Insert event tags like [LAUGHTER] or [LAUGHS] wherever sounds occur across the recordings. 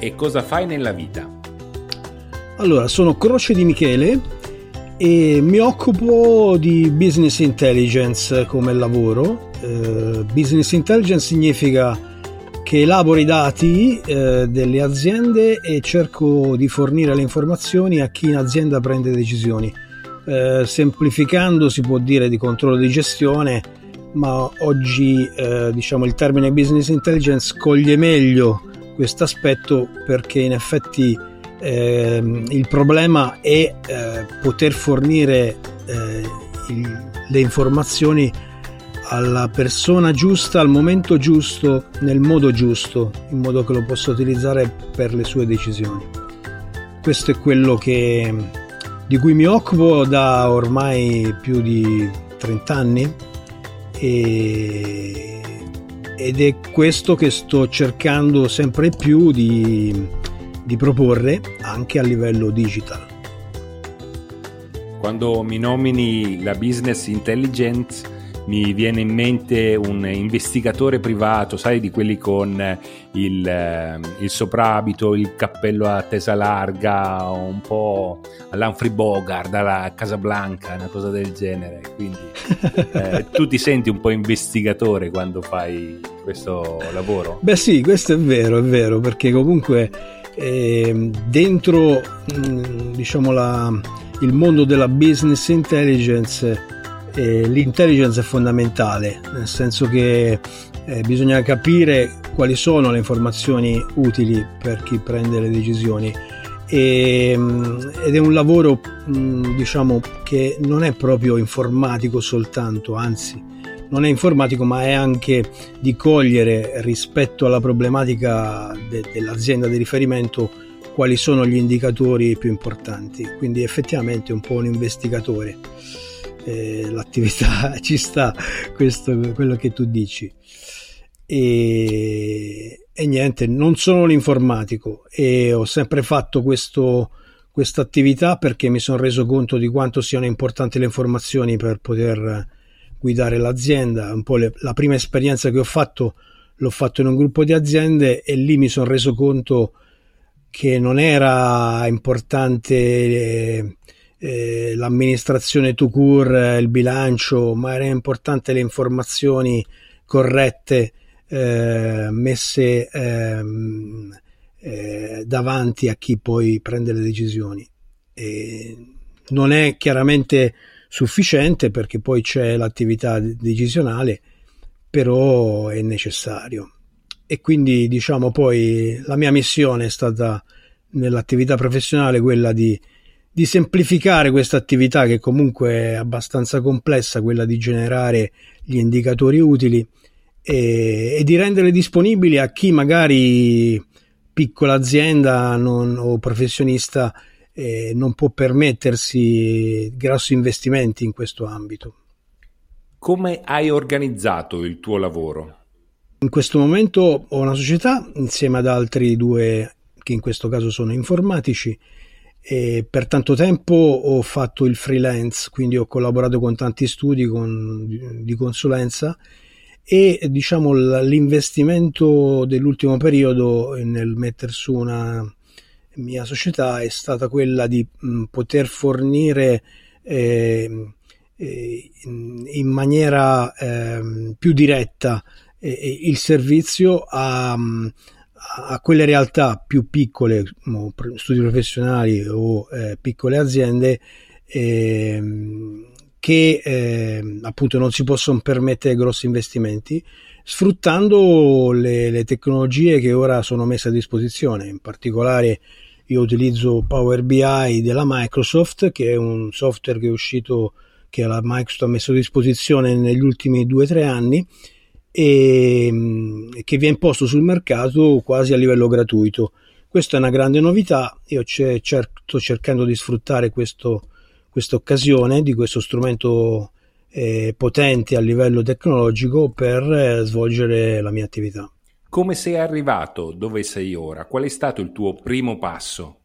e cosa fai nella vita? Allora, sono Croce di Michele e mi occupo di business intelligence come lavoro. Eh, business intelligence significa che elaboro i dati eh, delle aziende e cerco di fornire le informazioni a chi in azienda prende decisioni. Eh, semplificando si può dire di controllo di gestione, ma oggi eh, diciamo il termine business intelligence coglie meglio questo aspetto perché in effetti eh, il problema è eh, poter fornire eh, il, le informazioni alla persona giusta al momento giusto nel modo giusto in modo che lo possa utilizzare per le sue decisioni. Questo è quello che, di cui mi occupo da ormai più di 30 anni e, ed è questo che sto cercando sempre più di, di proporre anche a livello digital. Quando mi nomini la business intelligence mi viene in mente un investigatore privato, sai, di quelli con il, eh, il soprabito, il cappello a tesa larga, un po' all'Humphrey Bogart, alla Casablanca, una cosa del genere. Quindi [LAUGHS] eh, tu ti senti un po' investigatore quando fai questo lavoro? Beh sì, questo è vero, è vero, perché comunque eh, dentro mm, diciamo la, il mondo della business intelligence eh, l'intelligence è fondamentale, nel senso che eh, bisogna capire quali sono le informazioni utili per chi prende le decisioni. E, mm, ed è un lavoro mm, diciamo che non è proprio informatico soltanto, anzi non è informatico ma è anche di cogliere rispetto alla problematica de- dell'azienda di riferimento quali sono gli indicatori più importanti, quindi effettivamente è un po' un investigatore eh, l'attività [LAUGHS] ci sta questo quello che tu dici. E, e niente non sono un informatico e ho sempre fatto questo questa attività perché mi sono reso conto di quanto siano importanti le informazioni per poter guidare l'azienda. Un po' le, la prima esperienza che ho fatto l'ho fatto in un gruppo di aziende e lì mi sono reso conto che non era importante eh, l'amministrazione to cure, il bilancio, ma era importante le informazioni corrette eh, messe ehm, eh, davanti a chi poi prende le decisioni. E non è chiaramente sufficiente perché poi c'è l'attività decisionale, però è necessario. E quindi diciamo poi la mia missione è stata nell'attività professionale quella di di semplificare questa attività che comunque è abbastanza complessa, quella di generare gli indicatori utili e, e di renderle disponibili a chi magari piccola azienda non, o professionista eh, non può permettersi grossi investimenti in questo ambito. Come hai organizzato il tuo lavoro? In questo momento ho una società insieme ad altri due che in questo caso sono informatici e per tanto tempo ho fatto il freelance, quindi ho collaborato con tanti studi con, di, consulenza e diciamo l'investimento dell'ultimo periodo nel mettere su una mia società è stata quella di poter fornire eh, eh, in maniera eh, più diretta eh, il servizio a, a quelle realtà più piccole, studi professionali o eh, piccole aziende, eh, che eh, appunto non si possono permettere grossi investimenti, sfruttando le, le, tecnologie che ora sono messe a disposizione. In particolare io utilizzo Power BI della Microsoft, che è un software che è uscito, che la Microsoft ha messo a disposizione negli ultimi due o tre anni e mm, che viene posto sul mercato quasi a livello gratuito. Questa è una grande novità, io sto cercando di sfruttare questa occasione di questo strumento eh, potente a livello tecnologico per eh, svolgere la mia attività. Come sei arrivato dove sei ora? Qual è stato il tuo primo passo?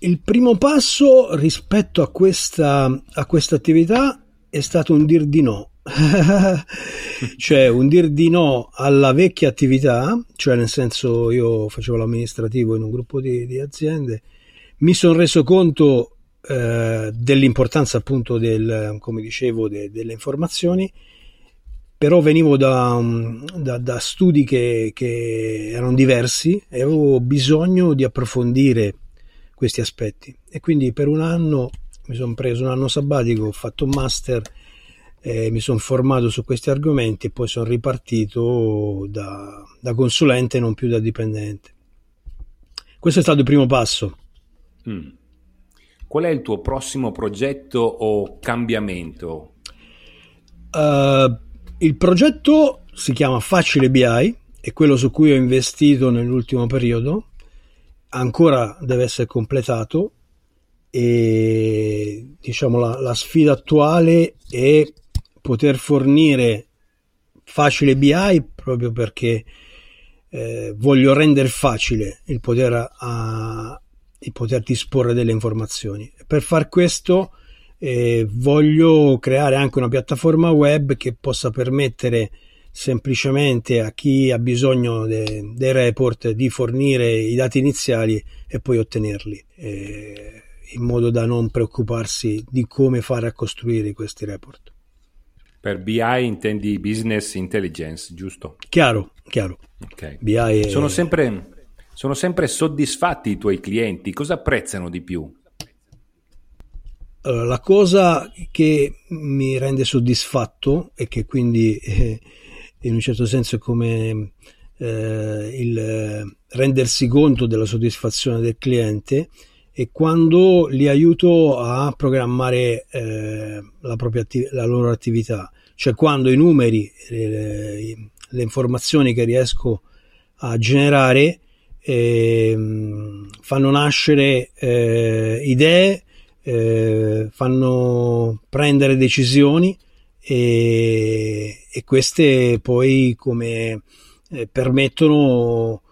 Il primo passo rispetto a questa, a questa attività è stato un dir di no, [LAUGHS] cioè un dir di no alla vecchia attività, cioè nel senso io facevo l'amministrativo in un gruppo di, di aziende, mi sono reso conto eh, dell'importanza appunto del, come dicevo, de, delle informazioni, però venivo da, da, da studi che, che erano diversi e avevo bisogno di approfondire questi aspetti. E quindi per un anno mi sono preso un anno sabbatico, ho fatto un master, eh, mi sono formato su questi argomenti e poi sono ripartito da, da consulente non più da dipendente. Questo è stato il primo passo. Mm. Qual è il tuo prossimo progetto o cambiamento? Uh, il progetto si chiama Facile BI, è quello su cui ho investito nell'ultimo periodo, ancora deve essere completato e diciamo la, la sfida attuale è poter fornire Facile BI proprio perché eh, voglio rendere facile il poter a, di poter disporre delle informazioni. Per far questo eh, voglio creare anche una piattaforma web che possa permettere semplicemente a chi ha bisogno de, dei report di fornire i dati iniziali e poi ottenerli eh, in modo da non preoccuparsi di come fare a costruire questi report. Per BI intendi business intelligence, giusto? Chiaro, chiaro. Okay. BI è... Sono sempre sono sempre soddisfatti i tuoi clienti? Cosa apprezzano di più? Allora, la cosa che mi rende soddisfatto e che quindi eh, in un certo senso è come eh, il eh, rendersi conto della soddisfazione del cliente è quando li aiuto a programmare eh, la, attiv- la, loro attività, cioè quando i numeri, eh, le informazioni che riesco a generare eh, fanno nascere eh, idee, eh, fanno prendere decisioni e, e queste poi come eh, permettono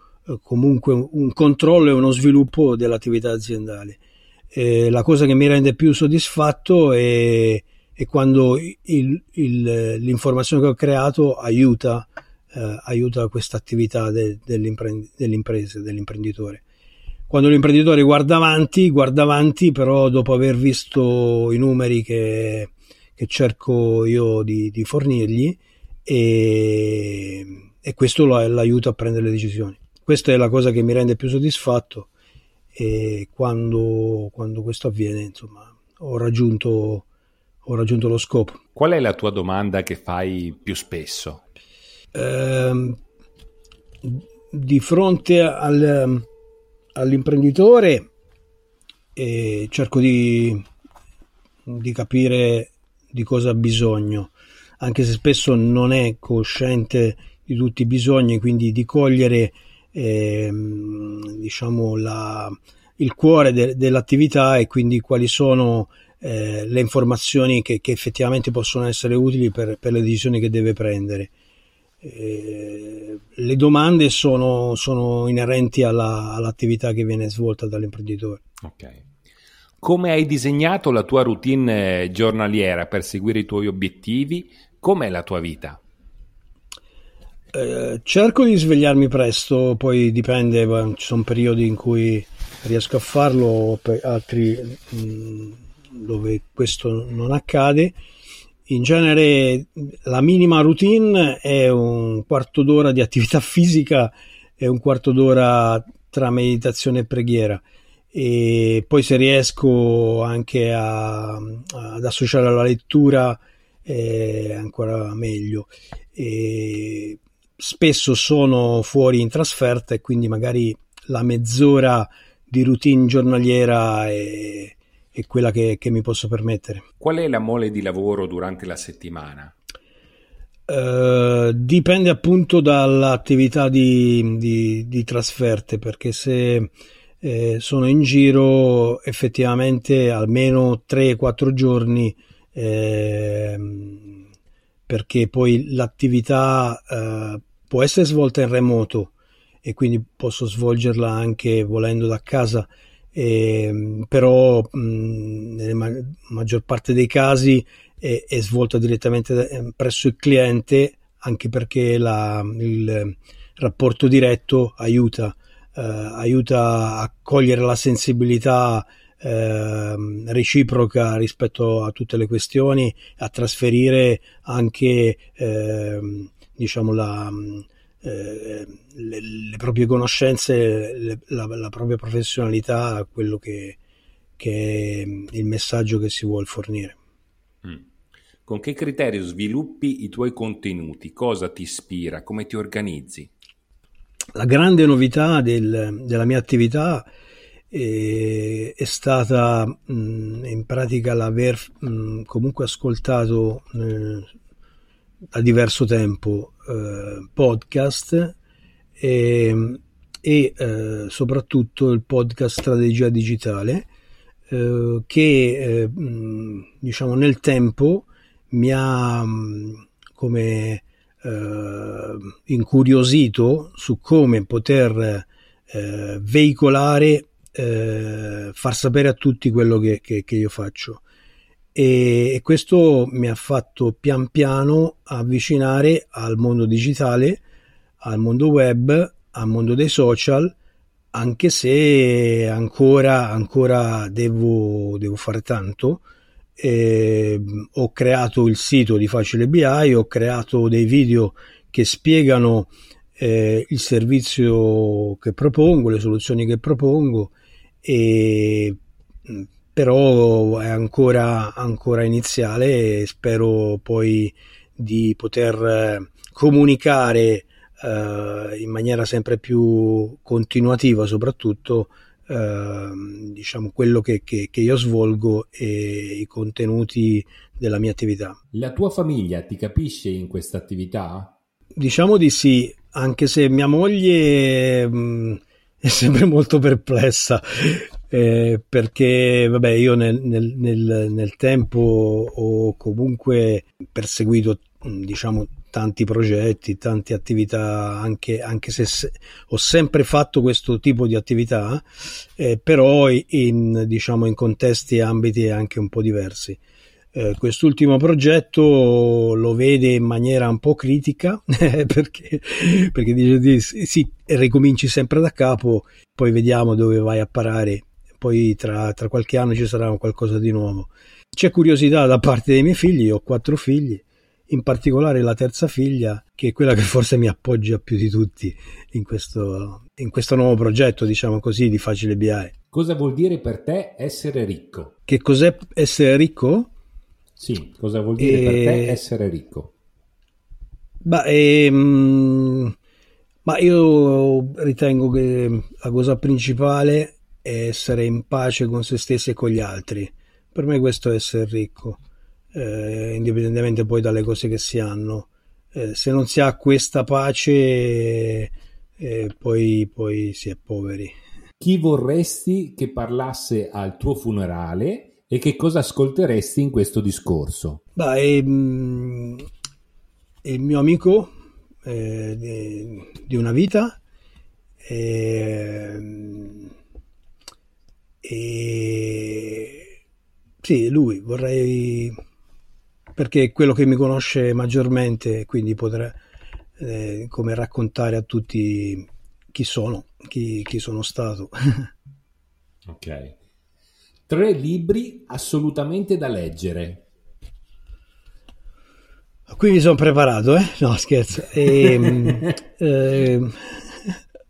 comunque un controllo e uno sviluppo dell'attività aziendale. Eh, la cosa che mi rende più soddisfatto è, è quando il, il, l'informazione che ho creato aiuta eh, aiuta questa attività de, dell'impresa, dell'imprenditore. Quando l'imprenditore guarda avanti, guarda avanti, però dopo aver visto i numeri che, che cerco io di, di fornirgli e, e questo l'aiuta a prendere le decisioni. Questa è la cosa che mi rende più soddisfatto e quando, quando questo avviene, insomma, ho raggiunto, ho raggiunto lo scopo. Qual è la tua domanda che fai più spesso? Ehm, di fronte al, all'imprenditore eh, cerco di, di capire di cosa ha bisogno, anche se spesso non è cosciente di tutti i bisogni, quindi di cogliere eh, diciamo la, il cuore de, dell'attività e quindi quali sono eh, le informazioni che, che, effettivamente possono essere utili per, per le decisioni che deve prendere. Eh, le domande sono, sono inerenti alla, all'attività che viene svolta dall'imprenditore. Ok. Come hai disegnato la tua routine giornaliera per seguire i tuoi obiettivi? Com'è la tua vita? Eh, cerco di svegliarmi presto, poi dipende, ci sono periodi in cui riesco a farlo, altri mm, dove questo non accade. In genere la minima routine è un quarto d'ora di attività [LAUGHS] fisica e un quarto d'ora tra meditazione e preghiera. E poi se riesco anche a, ad associare alla lettura è ancora meglio. E spesso sono fuori in trasferta e quindi magari la mezz'ora di routine giornaliera è, è quella che, che, mi posso permettere. Qual è la mole di lavoro durante la settimana? Uh, dipende appunto dall'attività di, di, di trasferte perché se eh, sono in giro effettivamente almeno 3-4 giorni eh, perché poi l'attività eh, può essere svolta in remoto e quindi posso svolgerla anche volendo da casa eh, però mh, nella ma- maggior parte dei casi è, è svolta direttamente presso il cliente anche perché la, il rapporto diretto aiuta, eh, aiuta a cogliere la sensibilità eh, reciproca rispetto a tutte le questioni, a trasferire anche eh, diciamo la, eh, le, le, proprie conoscenze, le, la, la, propria professionalità a quello che, che, è il messaggio che si vuole fornire. Mm. Con che criterio sviluppi i tuoi contenuti? Cosa ti ispira? Come ti organizzi? La grande novità del, della mia attività è, è stata mh, in pratica l'aver mh, comunque ascoltato eh, da diverso tempo eh, podcast e, e eh, soprattutto il podcast Strategia Digitale eh, che eh, diciamo nel tempo mi ha come eh, incuriosito su come poter eh, veicolare, far sapere a tutti quello che, che, che io faccio. E, questo mi ha fatto pian piano avvicinare al mondo digitale, al mondo web, al mondo dei social, anche se ancora, ancora devo, devo fare tanto. Eh, ho creato il sito di Facile BI, ho creato dei video che spiegano eh, il servizio che propongo, le soluzioni che propongo, e, però è ancora, ancora iniziale e spero poi di poter comunicare eh, in maniera sempre più continuativa soprattutto Ehm, diciamo quello che, che, che io svolgo e i contenuti della mia attività. La tua famiglia ti capisce in questa attività? Diciamo di sì, anche se mia moglie mh, mm, è sempre molto perplessa. Eh, perché vabbè io nel, nel, nel, nel tempo ho comunque perseguito diciamo tanti progetti, tante attività, anche, anche se, se ho sempre fatto questo tipo di attività, eh, però in, diciamo, in contesti e ambiti anche un po' diversi. Eh, quest'ultimo progetto lo vede in maniera un po' critica [LAUGHS] perché, perché dice sì, ricominci sempre da capo, poi vediamo dove vai a parare, poi tra, tra qualche anno ci sarà qualcosa di nuovo. C'è curiosità da parte dei miei figli, ho quattro figli, in particolare la terza figlia, che è quella che forse mi appoggia più di tutti in questo, in questo nuovo progetto, diciamo così, di Facile BI. Cosa vuol dire per te essere ricco? Che cos'è essere ricco? Sì, cosa vuol dire e... per te essere ricco? Bah, ehm, ma io ritengo che la cosa principale è essere in pace con se stessi e con gli altri. Per me questo è essere ricco eh, indipendentemente poi dalle cose che si hanno. Eh, se non si ha questa pace, eh, poi, poi si è poveri. Chi vorresti che parlasse al tuo funerale e che cosa ascolteresti in questo discorso? Beh, è, mm, il mio amico eh, di, di, una vita. E, e, sì, lui vorrei perché è quello che mi conosce maggiormente, quindi potrà eh, come raccontare a tutti chi sono, chi, chi sono stato. [LAUGHS] ok. Tre libri assolutamente da leggere. Qui mi sono preparato, eh? No, scherzo. E, ehm, [LAUGHS] eh,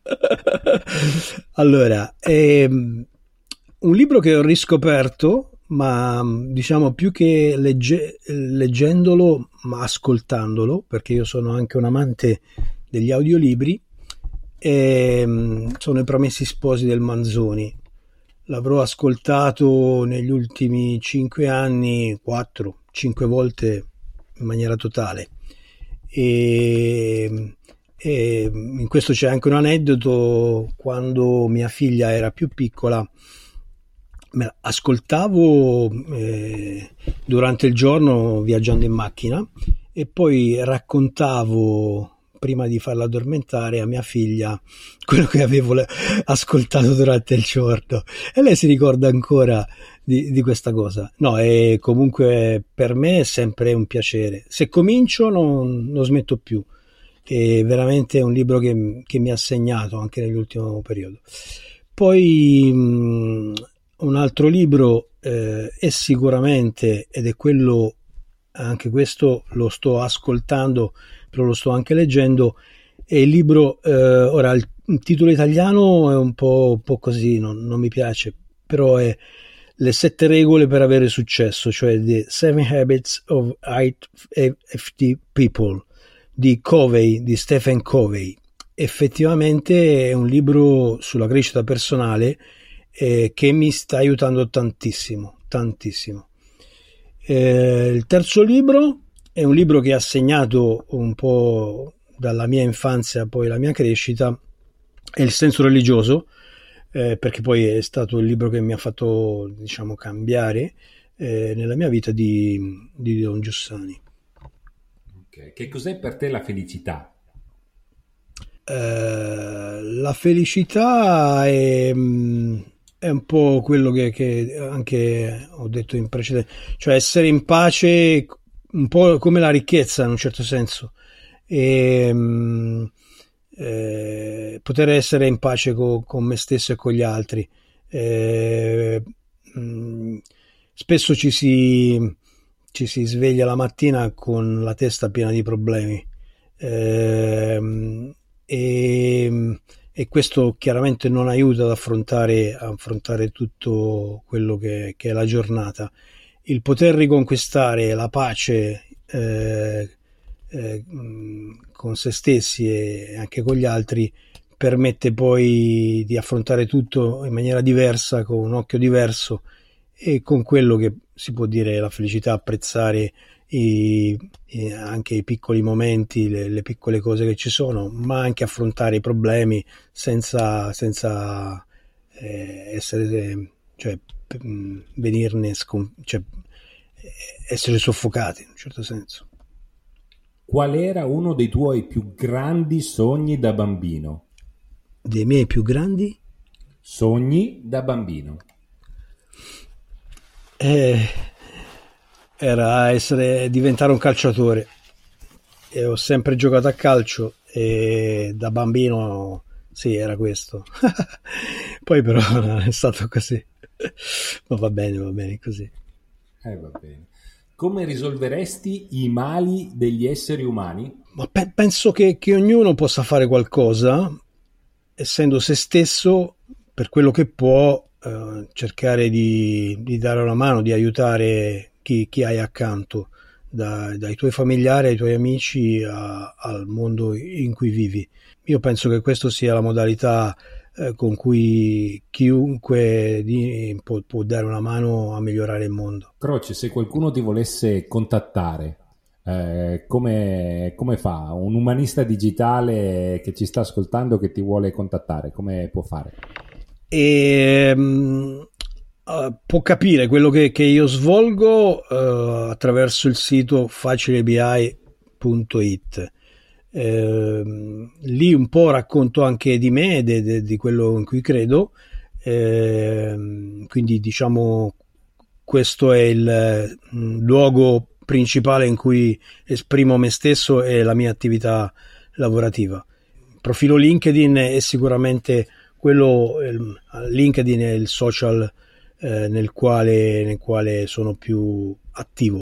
[LAUGHS] allora, eh, un libro che ho riscoperto ma diciamo più che legge, leggendolo, ma ascoltandolo, perché io sono anche un amante degli audiolibri, e, ehm, sono i Promessi Sposi del Manzoni. L'avrò ascoltato negli ultimi cinque anni, quattro, cinque volte in maniera totale. E, e in questo c'è anche un aneddoto, quando mia figlia era più piccola, ascoltavo eh, durante il giorno viaggiando in macchina e poi raccontavo prima di farla addormentare a mia figlia quello che avevo ascoltato durante il giorno e lei si ricorda ancora di, di questa cosa. No, e comunque per me è sempre un piacere. Se comincio non, non smetto più. È veramente un libro che, che mi ha segnato anche nell'ultimo periodo. Poi mh, un altro libro eh, è sicuramente, ed è quello, anche questo lo sto ascoltando, però lo sto anche leggendo, è il libro, eh, ora il titolo italiano è un po', un po così, non, non mi piace, però è le sette regole per avere successo, cioè The Seven Habits of IFT People di Covey, di Stephen Covey. Effettivamente è un libro sulla crescita personale eh, che mi sta aiutando tantissimo, tantissimo. Eh, il terzo libro è un libro che ha segnato un po' dalla mia infanzia poi la mia crescita, è Il senso religioso eh, perché poi è stato il libro che mi ha fatto diciamo, cambiare eh, nella mia vita di, di Don Giussani. Okay. Che cos'è per te la felicità? Eh, la felicità è, mm, è, un po' quello che, che anche ho detto in precedenza, cioè essere in pace un po' come la ricchezza in un certo senso. E, mm, eh, poter essere in pace co- con me stesso e con gli altri. Eh, mm, spesso ci si, ci si sveglia la mattina con la testa piena di problemi eh, e, e, questo chiaramente non aiuta ad affrontare, affrontare tutto quello che, che, è la giornata. Il poter riconquistare la pace eh, eh, con se stessi e anche con gli altri permette poi di affrontare tutto in maniera diversa, con un occhio diverso e con quello che si può dire la felicità, apprezzare i, i, anche i piccoli momenti, le, le, piccole cose che ci sono, ma anche affrontare i problemi senza, senza eh, essere, cioè, venirne, scon- cioè, essere soffocati in un certo senso. Qual era uno dei tuoi più grandi sogni da bambino? Dei miei più grandi? Sogni da bambino. Eh, era essere, diventare un calciatore. E ho sempre giocato a calcio e da bambino sì, era questo. [LAUGHS] Poi però [LAUGHS] non è stato così. Ma va bene, va bene così. Eh, va bene. Come risolveresti i mali degli esseri umani? Ma pe- penso che, che, ognuno possa fare qualcosa, essendo se stesso, per quello che può, eh, cercare di, di, dare una mano, di aiutare chi, chi hai accanto, da, dai tuoi familiari ai tuoi amici a, al mondo in cui vivi. Io penso che questa sia la modalità eh, con cui chiunque di, può, può, dare una mano a migliorare il mondo. Croce, se qualcuno ti volesse contattare, eh, come, come, fa? Un umanista digitale che ci sta ascoltando che ti vuole contattare, come può fare? E, um, uh, può capire quello che, che io svolgo uh, attraverso il sito facilebi.it eh, lì un po' racconto anche di me, de, di quello in cui credo, eh, quindi diciamo questo è il mm, luogo principale in cui esprimo me stesso e la mia attività lavorativa. Il profilo LinkedIn è sicuramente quello, LinkedIn è il social eh, nel, quale, nel quale sono più attivo.